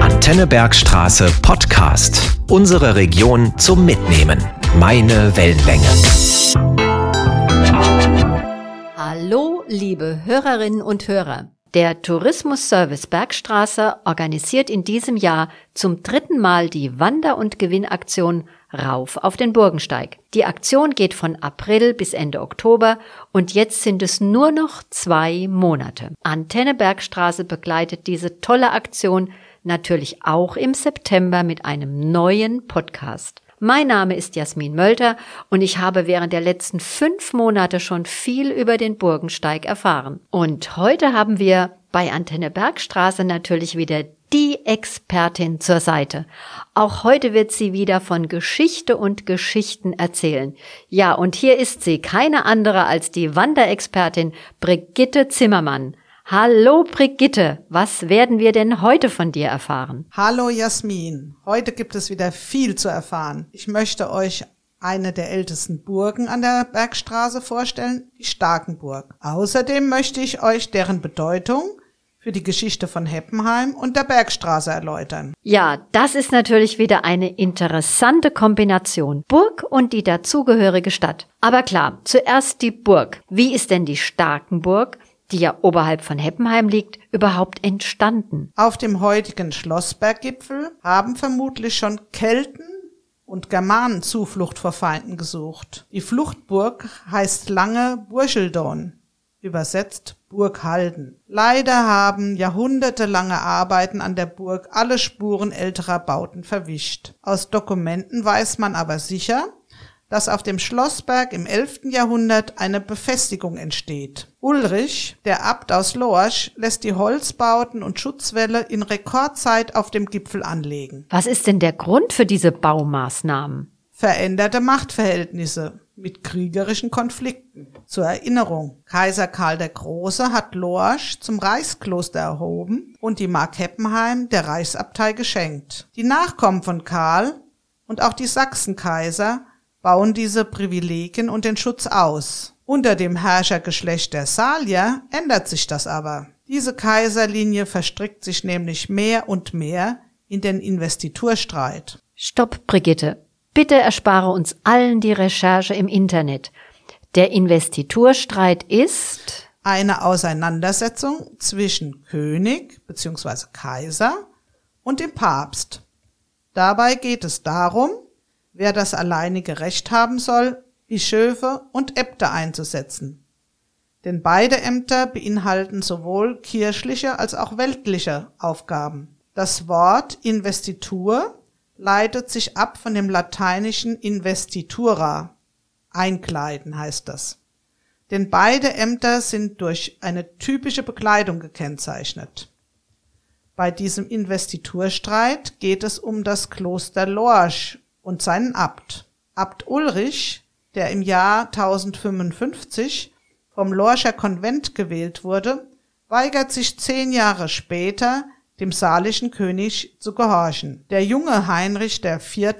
Antenne Bergstraße Podcast. Unsere Region zum Mitnehmen. Meine Wellenlänge. Hallo, liebe Hörerinnen und Hörer. Der Tourismusservice Bergstraße organisiert in diesem Jahr zum dritten Mal die Wander- und Gewinnaktion Rauf auf den Burgensteig. Die Aktion geht von April bis Ende Oktober und jetzt sind es nur noch zwei Monate. Antenne Bergstraße begleitet diese tolle Aktion natürlich auch im September mit einem neuen Podcast. Mein Name ist Jasmin Mölter und ich habe während der letzten fünf Monate schon viel über den Burgensteig erfahren. Und heute haben wir bei Antenne Bergstraße natürlich wieder die Expertin zur Seite. Auch heute wird sie wieder von Geschichte und Geschichten erzählen. Ja, und hier ist sie, keine andere als die Wanderexpertin Brigitte Zimmermann. Hallo Brigitte, was werden wir denn heute von dir erfahren? Hallo Jasmin, heute gibt es wieder viel zu erfahren. Ich möchte euch eine der ältesten Burgen an der Bergstraße vorstellen, die Starkenburg. Außerdem möchte ich euch deren Bedeutung für die Geschichte von Heppenheim und der Bergstraße erläutern. Ja, das ist natürlich wieder eine interessante Kombination. Burg und die dazugehörige Stadt. Aber klar, zuerst die Burg. Wie ist denn die Starkenburg die ja oberhalb von Heppenheim liegt, überhaupt entstanden? Auf dem heutigen Schlossberggipfel haben vermutlich schon Kelten und Germanen Zuflucht vor Feinden gesucht. Die Fluchtburg heißt lange Burscheldon, übersetzt Burg Halden. Leider haben jahrhundertelange Arbeiten an der Burg alle Spuren älterer Bauten verwischt. Aus Dokumenten weiß man aber sicher, dass auf dem Schlossberg im 11. Jahrhundert eine Befestigung entsteht. Ulrich, der Abt aus Lorsch, lässt die Holzbauten und Schutzwälle in Rekordzeit auf dem Gipfel anlegen. Was ist denn der Grund für diese Baumaßnahmen? Veränderte Machtverhältnisse mit kriegerischen Konflikten. Zur Erinnerung, Kaiser Karl der Große hat Lorsch zum Reichskloster erhoben und die Mark Heppenheim der Reichsabtei geschenkt. Die Nachkommen von Karl und auch die Sachsenkaiser bauen diese Privilegien und den Schutz aus. Unter dem Herrschergeschlecht der Salier ändert sich das aber. Diese Kaiserlinie verstrickt sich nämlich mehr und mehr in den Investiturstreit. Stopp, Brigitte. Bitte erspare uns allen die Recherche im Internet. Der Investiturstreit ist eine Auseinandersetzung zwischen König bzw. Kaiser und dem Papst. Dabei geht es darum, wer das alleinige Recht haben soll, Bischöfe und Äbte einzusetzen. Denn beide Ämter beinhalten sowohl kirchliche als auch weltliche Aufgaben. Das Wort Investitur leitet sich ab von dem lateinischen investitura. Einkleiden heißt das. Denn beide Ämter sind durch eine typische Bekleidung gekennzeichnet. Bei diesem Investiturstreit geht es um das Kloster Lorsch und seinen Abt. Abt Ulrich, der im Jahr 1055 vom Lorscher Konvent gewählt wurde, weigert sich zehn Jahre später, dem salischen König zu gehorchen. Der junge Heinrich IV.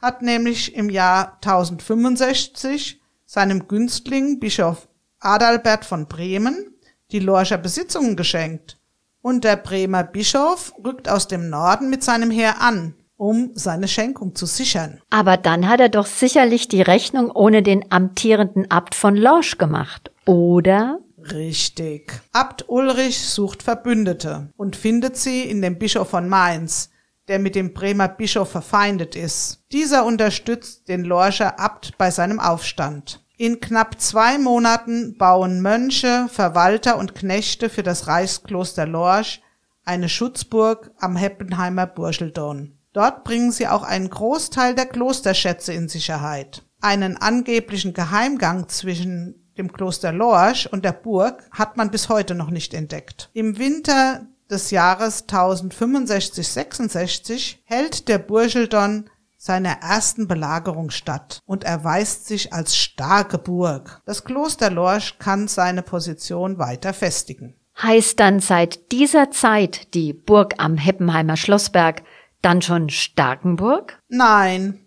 hat nämlich im Jahr 1065 seinem Günstling Bischof Adalbert von Bremen die Lorscher Besitzungen geschenkt und der Bremer Bischof rückt aus dem Norden mit seinem Heer an um seine Schenkung zu sichern. Aber dann hat er doch sicherlich die Rechnung ohne den amtierenden Abt von Lorsch gemacht, oder? Richtig. Abt Ulrich sucht Verbündete und findet sie in dem Bischof von Mainz, der mit dem Bremer Bischof verfeindet ist. Dieser unterstützt den Lorscher Abt bei seinem Aufstand. In knapp zwei Monaten bauen Mönche, Verwalter und Knechte für das Reichskloster Lorsch eine Schutzburg am Heppenheimer Burscheldon. Dort bringen sie auch einen Großteil der Klosterschätze in Sicherheit. Einen angeblichen Geheimgang zwischen dem Kloster Lorsch und der Burg hat man bis heute noch nicht entdeckt. Im Winter des Jahres 1065-66 hält der Burscheldon seiner ersten Belagerung statt und erweist sich als starke Burg. Das Kloster Lorsch kann seine Position weiter festigen. Heißt dann seit dieser Zeit die Burg am Heppenheimer Schlossberg dann schon Starkenburg? Nein,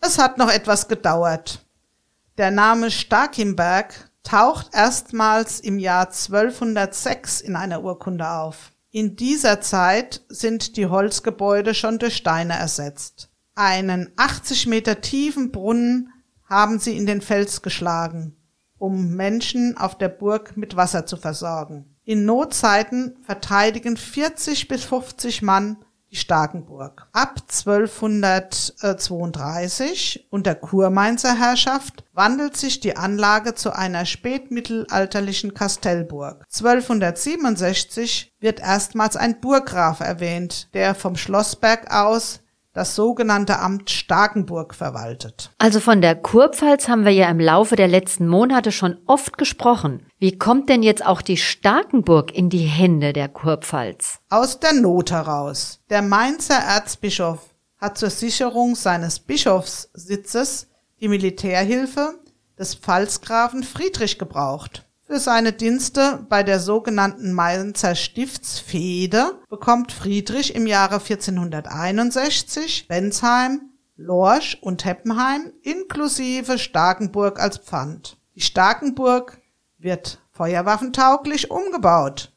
es hat noch etwas gedauert. Der Name Starkimberg taucht erstmals im Jahr 1206 in einer Urkunde auf. In dieser Zeit sind die Holzgebäude schon durch Steine ersetzt. Einen 80 Meter tiefen Brunnen haben sie in den Fels geschlagen, um Menschen auf der Burg mit Wasser zu versorgen. In Notzeiten verteidigen 40 bis 50 Mann die Starkenburg. Ab 1232 unter Kurmainzer Herrschaft wandelt sich die Anlage zu einer spätmittelalterlichen Kastellburg. 1267 wird erstmals ein Burggraf erwähnt, der vom Schlossberg aus das sogenannte Amt Starkenburg verwaltet. Also von der Kurpfalz haben wir ja im Laufe der letzten Monate schon oft gesprochen. Wie kommt denn jetzt auch die Starkenburg in die Hände der Kurpfalz? Aus der Not heraus. Der Mainzer Erzbischof hat zur Sicherung seines Bischofssitzes die Militärhilfe des Pfalzgrafen Friedrich gebraucht. Für seine Dienste bei der sogenannten Mainzer Stiftsfehde bekommt Friedrich im Jahre 1461 Bensheim, Lorsch und Heppenheim inklusive Starkenburg als Pfand. Die Starkenburg wird feuerwaffentauglich umgebaut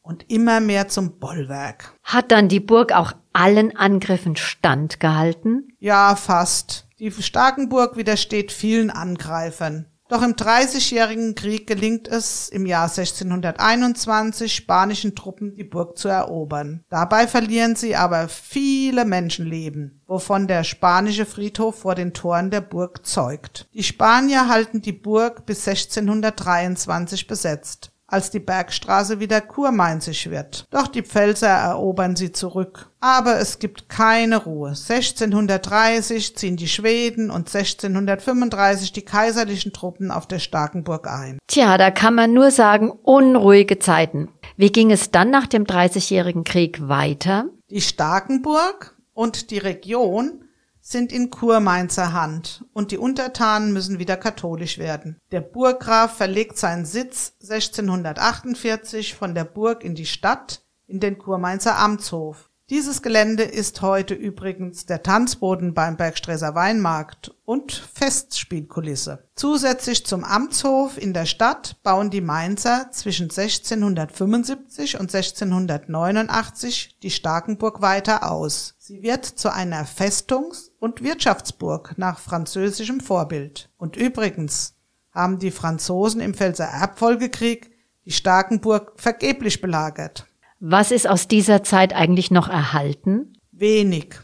und immer mehr zum Bollwerk. Hat dann die Burg auch allen Angriffen standgehalten? Ja, fast. Die Starkenburg widersteht vielen Angreifern. Doch im Dreißigjährigen Krieg gelingt es im Jahr 1621 spanischen Truppen die Burg zu erobern. Dabei verlieren sie aber viele Menschenleben, wovon der spanische Friedhof vor den Toren der Burg zeugt. Die Spanier halten die Burg bis 1623 besetzt als die Bergstraße wieder kurmainzig wird. Doch die Pfälzer erobern sie zurück. Aber es gibt keine Ruhe. 1630 ziehen die Schweden und 1635 die kaiserlichen Truppen auf der Starkenburg ein. Tja, da kann man nur sagen, unruhige Zeiten. Wie ging es dann nach dem Dreißigjährigen Krieg weiter? Die Starkenburg und die Region sind in Kurmainzer Hand und die Untertanen müssen wieder katholisch werden. Der Burggraf verlegt seinen Sitz 1648 von der Burg in die Stadt in den Kurmainzer Amtshof. Dieses Gelände ist heute übrigens der Tanzboden beim Bergstresser Weinmarkt und Festspielkulisse. Zusätzlich zum Amtshof in der Stadt bauen die Mainzer zwischen 1675 und 1689 die Starkenburg weiter aus. Sie wird zu einer Festungs- und Wirtschaftsburg nach französischem Vorbild. Und übrigens haben die Franzosen im Pfälzer Erbfolgekrieg die Starkenburg vergeblich belagert. Was ist aus dieser Zeit eigentlich noch erhalten? Wenig.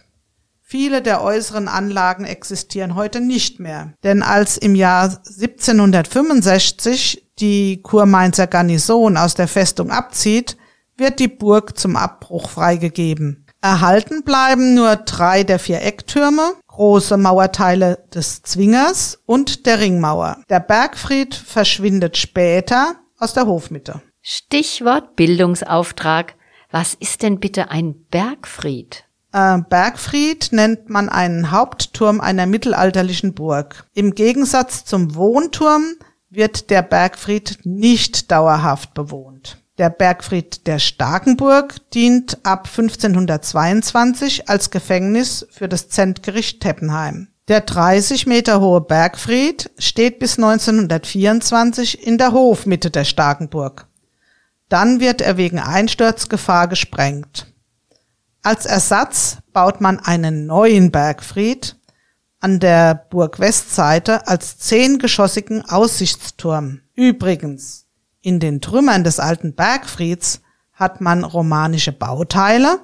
Viele der äußeren Anlagen existieren heute nicht mehr. Denn als im Jahr 1765 die Kurmainzer Garnison aus der Festung abzieht, wird die Burg zum Abbruch freigegeben. Erhalten bleiben nur drei der vier Ecktürme, große Mauerteile des Zwingers und der Ringmauer. Der Bergfried verschwindet später aus der Hofmitte. Stichwort Bildungsauftrag. Was ist denn bitte ein Bergfried? Äh, Bergfried nennt man einen Hauptturm einer mittelalterlichen Burg. Im Gegensatz zum Wohnturm wird der Bergfried nicht dauerhaft bewohnt. Der Bergfried der Starkenburg dient ab 1522 als Gefängnis für das Zentgericht Teppenheim. Der 30 Meter hohe Bergfried steht bis 1924 in der Hofmitte der Starkenburg. Dann wird er wegen Einsturzgefahr gesprengt. Als Ersatz baut man einen neuen Bergfried an der Burgwestseite als zehngeschossigen Aussichtsturm. Übrigens, in den Trümmern des alten Bergfrieds hat man romanische Bauteile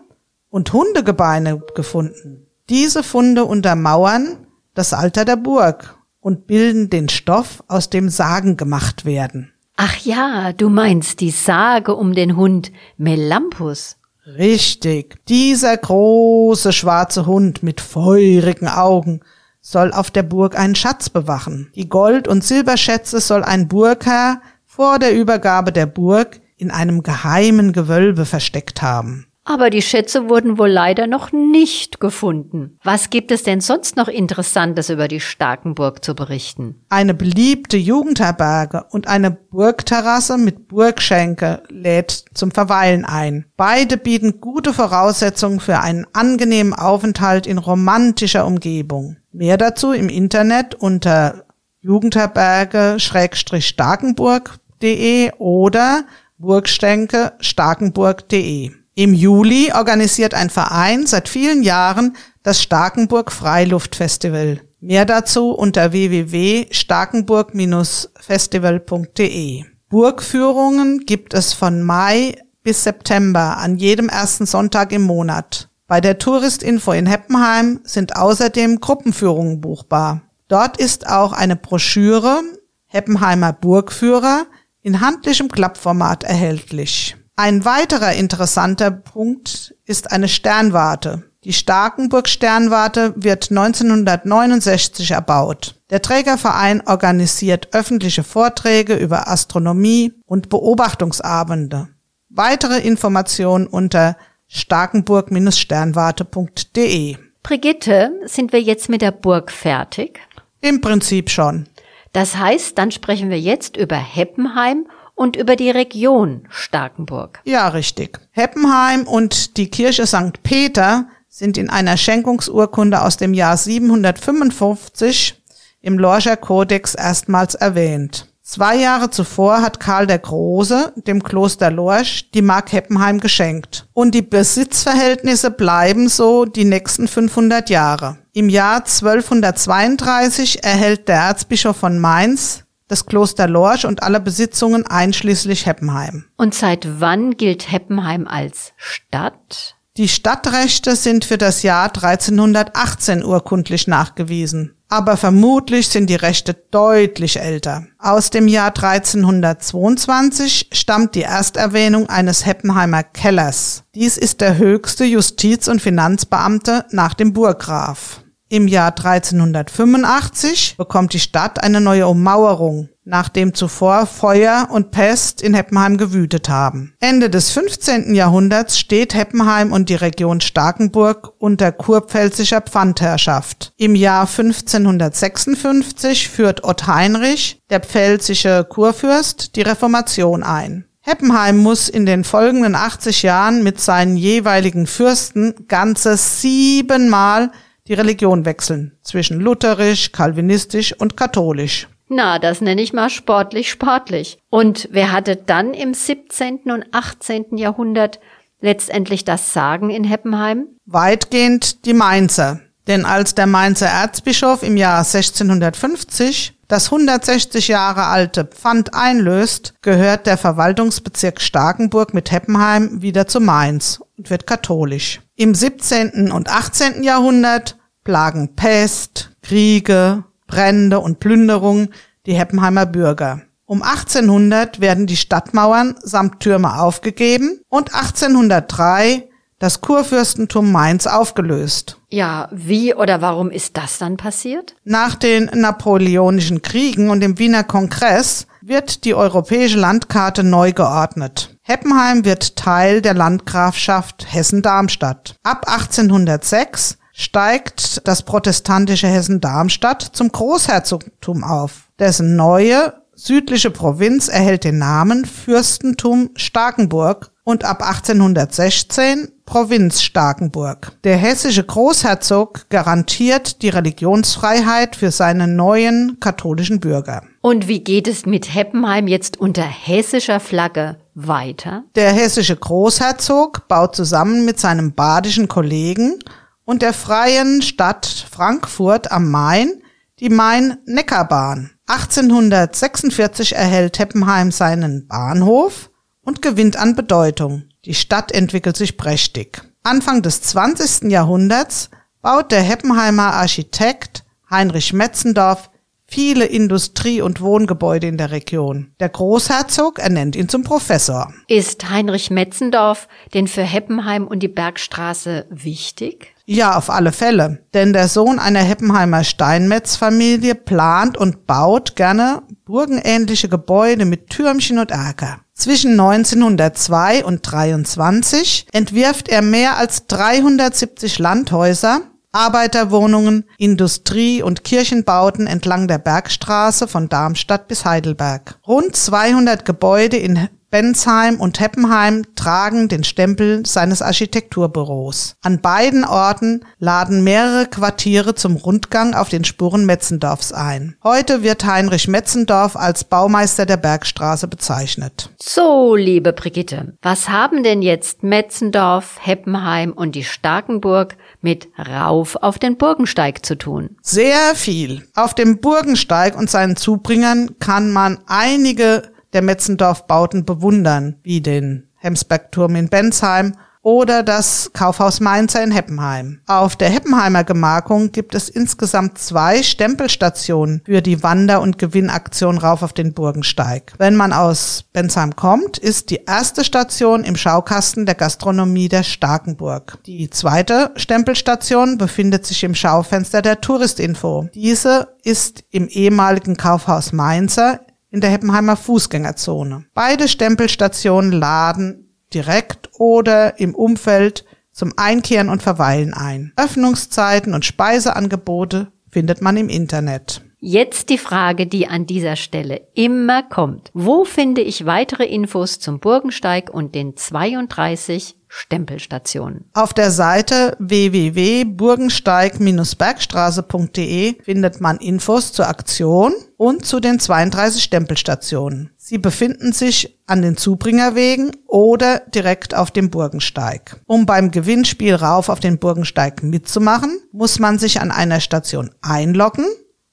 und Hundegebeine gefunden. Diese Funde untermauern das Alter der Burg und bilden den Stoff, aus dem Sagen gemacht werden. Ach ja, du meinst die Sage um den Hund Melampus. Richtig. Dieser große schwarze Hund mit feurigen Augen soll auf der Burg einen Schatz bewachen. Die Gold- und Silberschätze soll ein Burgherr vor der Übergabe der Burg in einem geheimen Gewölbe versteckt haben. Aber die Schätze wurden wohl leider noch nicht gefunden. Was gibt es denn sonst noch Interessantes über die Starkenburg zu berichten? Eine beliebte Jugendherberge und eine Burgterrasse mit Burgschenke lädt zum Verweilen ein. Beide bieten gute Voraussetzungen für einen angenehmen Aufenthalt in romantischer Umgebung. Mehr dazu im Internet unter Jugendherberge-starkenburg.de oder burgstänke-starkenburg.de. Im Juli organisiert ein Verein seit vielen Jahren das Starkenburg Freiluftfestival. Mehr dazu unter www.starkenburg-festival.de. Burgführungen gibt es von Mai bis September an jedem ersten Sonntag im Monat. Bei der Touristinfo in Heppenheim sind außerdem Gruppenführungen buchbar. Dort ist auch eine Broschüre Heppenheimer Burgführer in handlichem Klappformat erhältlich. Ein weiterer interessanter Punkt ist eine Sternwarte. Die Starkenburg Sternwarte wird 1969 erbaut. Der Trägerverein organisiert öffentliche Vorträge über Astronomie und Beobachtungsabende. Weitere Informationen unter starkenburg-sternwarte.de. Brigitte, sind wir jetzt mit der Burg fertig? Im Prinzip schon. Das heißt, dann sprechen wir jetzt über Heppenheim und über die Region Starkenburg. Ja, richtig. Heppenheim und die Kirche St. Peter sind in einer Schenkungsurkunde aus dem Jahr 755 im Lorscher Kodex erstmals erwähnt. Zwei Jahre zuvor hat Karl der Große dem Kloster Lorsch die Mark Heppenheim geschenkt. Und die Besitzverhältnisse bleiben so die nächsten 500 Jahre. Im Jahr 1232 erhält der Erzbischof von Mainz das Kloster Lorsch und alle Besitzungen einschließlich Heppenheim. Und seit wann gilt Heppenheim als Stadt? Die Stadtrechte sind für das Jahr 1318 urkundlich nachgewiesen aber vermutlich sind die Rechte deutlich älter. Aus dem Jahr 1322 stammt die Ersterwähnung eines Heppenheimer Kellers. Dies ist der höchste Justiz- und Finanzbeamte nach dem Burggraf. Im Jahr 1385 bekommt die Stadt eine neue Ummauerung nachdem zuvor Feuer und Pest in Heppenheim gewütet haben. Ende des 15. Jahrhunderts steht Heppenheim und die Region Starkenburg unter kurpfälzischer Pfandherrschaft. Im Jahr 1556 führt Ott Heinrich, der pfälzische Kurfürst, die Reformation ein. Heppenheim muss in den folgenden 80 Jahren mit seinen jeweiligen Fürsten ganze siebenmal die Religion wechseln, zwischen lutherisch, kalvinistisch und katholisch. Na, das nenne ich mal sportlich sportlich. Und wer hatte dann im 17. und 18. Jahrhundert letztendlich das Sagen in Heppenheim? Weitgehend die Mainzer. Denn als der Mainzer Erzbischof im Jahr 1650 das 160 Jahre alte Pfand einlöst, gehört der Verwaltungsbezirk Starkenburg mit Heppenheim wieder zu Mainz und wird katholisch. Im 17. und 18. Jahrhundert plagen Pest, Kriege, Brände und Plünderungen die Heppenheimer Bürger. Um 1800 werden die Stadtmauern samt Türme aufgegeben und 1803 das Kurfürstentum Mainz aufgelöst. Ja, wie oder warum ist das dann passiert? Nach den napoleonischen Kriegen und dem Wiener Kongress wird die europäische Landkarte neu geordnet. Heppenheim wird Teil der Landgrafschaft Hessen-Darmstadt. Ab 1806 steigt das protestantische Hessen-Darmstadt zum Großherzogtum auf. Dessen neue südliche Provinz erhält den Namen Fürstentum Starkenburg und ab 1816 Provinz Starkenburg. Der hessische Großherzog garantiert die Religionsfreiheit für seine neuen katholischen Bürger. Und wie geht es mit Heppenheim jetzt unter hessischer Flagge weiter? Der hessische Großherzog baut zusammen mit seinem badischen Kollegen und der freien Stadt Frankfurt am Main die Main-Neckar-Bahn. 1846 erhält Heppenheim seinen Bahnhof und gewinnt an Bedeutung. Die Stadt entwickelt sich prächtig. Anfang des 20. Jahrhunderts baut der Heppenheimer Architekt Heinrich Metzendorf viele Industrie- und Wohngebäude in der Region. Der Großherzog ernennt ihn zum Professor. Ist Heinrich Metzendorf denn für Heppenheim und die Bergstraße wichtig? Ja, auf alle Fälle. Denn der Sohn einer Heppenheimer Steinmetzfamilie plant und baut gerne burgenähnliche Gebäude mit Türmchen und Erker. Zwischen 1902 und 23 entwirft er mehr als 370 Landhäuser, Arbeiterwohnungen, Industrie- und Kirchenbauten entlang der Bergstraße von Darmstadt bis Heidelberg. Rund 200 Gebäude in Bensheim und Heppenheim tragen den Stempel seines Architekturbüros. An beiden Orten laden mehrere Quartiere zum Rundgang auf den Spuren Metzendorfs ein. Heute wird Heinrich Metzendorf als Baumeister der Bergstraße bezeichnet. So, liebe Brigitte, was haben denn jetzt Metzendorf, Heppenheim und die Starkenburg mit Rauf auf den Burgensteig zu tun? Sehr viel. Auf dem Burgensteig und seinen Zubringern kann man einige der Metzendorf-Bauten bewundern, wie den Hemsbergturm in Bensheim oder das Kaufhaus Mainzer in Heppenheim. Auf der Heppenheimer Gemarkung gibt es insgesamt zwei Stempelstationen für die Wander- und Gewinnaktion rauf auf den Burgensteig. Wenn man aus Bensheim kommt, ist die erste Station im Schaukasten der Gastronomie der Starkenburg. Die zweite Stempelstation befindet sich im Schaufenster der Touristinfo. Diese ist im ehemaligen Kaufhaus Mainzer in der Heppenheimer Fußgängerzone. Beide Stempelstationen laden direkt oder im Umfeld zum Einkehren und Verweilen ein. Öffnungszeiten und Speiseangebote findet man im Internet. Jetzt die Frage, die an dieser Stelle immer kommt. Wo finde ich weitere Infos zum Burgensteig und den 32 Stempelstationen? Auf der Seite www.burgensteig-bergstraße.de findet man Infos zur Aktion und zu den 32 Stempelstationen. Sie befinden sich an den Zubringerwegen oder direkt auf dem Burgensteig. Um beim Gewinnspiel rauf auf den Burgensteig mitzumachen, muss man sich an einer Station einloggen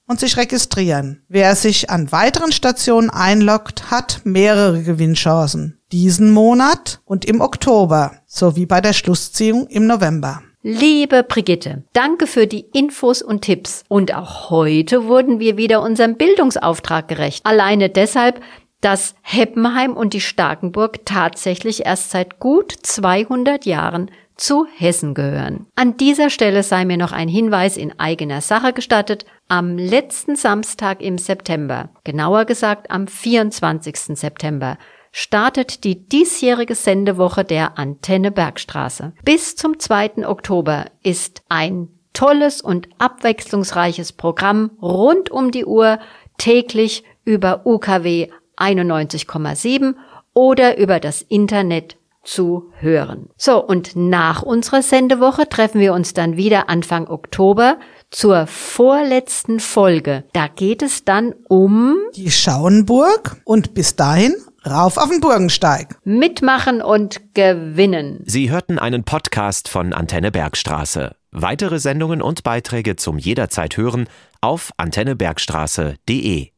und sich registrieren. Wer sich an weiteren Stationen einloggt, hat mehrere Gewinnchancen. Diesen Monat und im Oktober sowie bei der Schlussziehung im November. Liebe Brigitte, danke für die Infos und Tipps. Und auch heute wurden wir wieder unserem Bildungsauftrag gerecht. Alleine deshalb, dass Heppenheim und die Starkenburg tatsächlich erst seit gut 200 Jahren zu Hessen gehören. An dieser Stelle sei mir noch ein Hinweis in eigener Sache gestattet. Am letzten Samstag im September, genauer gesagt am 24. September, startet die diesjährige Sendewoche der Antenne Bergstraße. Bis zum 2. Oktober ist ein tolles und abwechslungsreiches Programm rund um die Uhr täglich über UKW 91,7 oder über das Internet zu hören. So, und nach unserer Sendewoche treffen wir uns dann wieder Anfang Oktober zur vorletzten Folge. Da geht es dann um die Schauenburg und bis dahin rauf auf den Burgensteig. Mitmachen und gewinnen. Sie hörten einen Podcast von Antenne Bergstraße. Weitere Sendungen und Beiträge zum jederzeit hören auf antennebergstraße.de.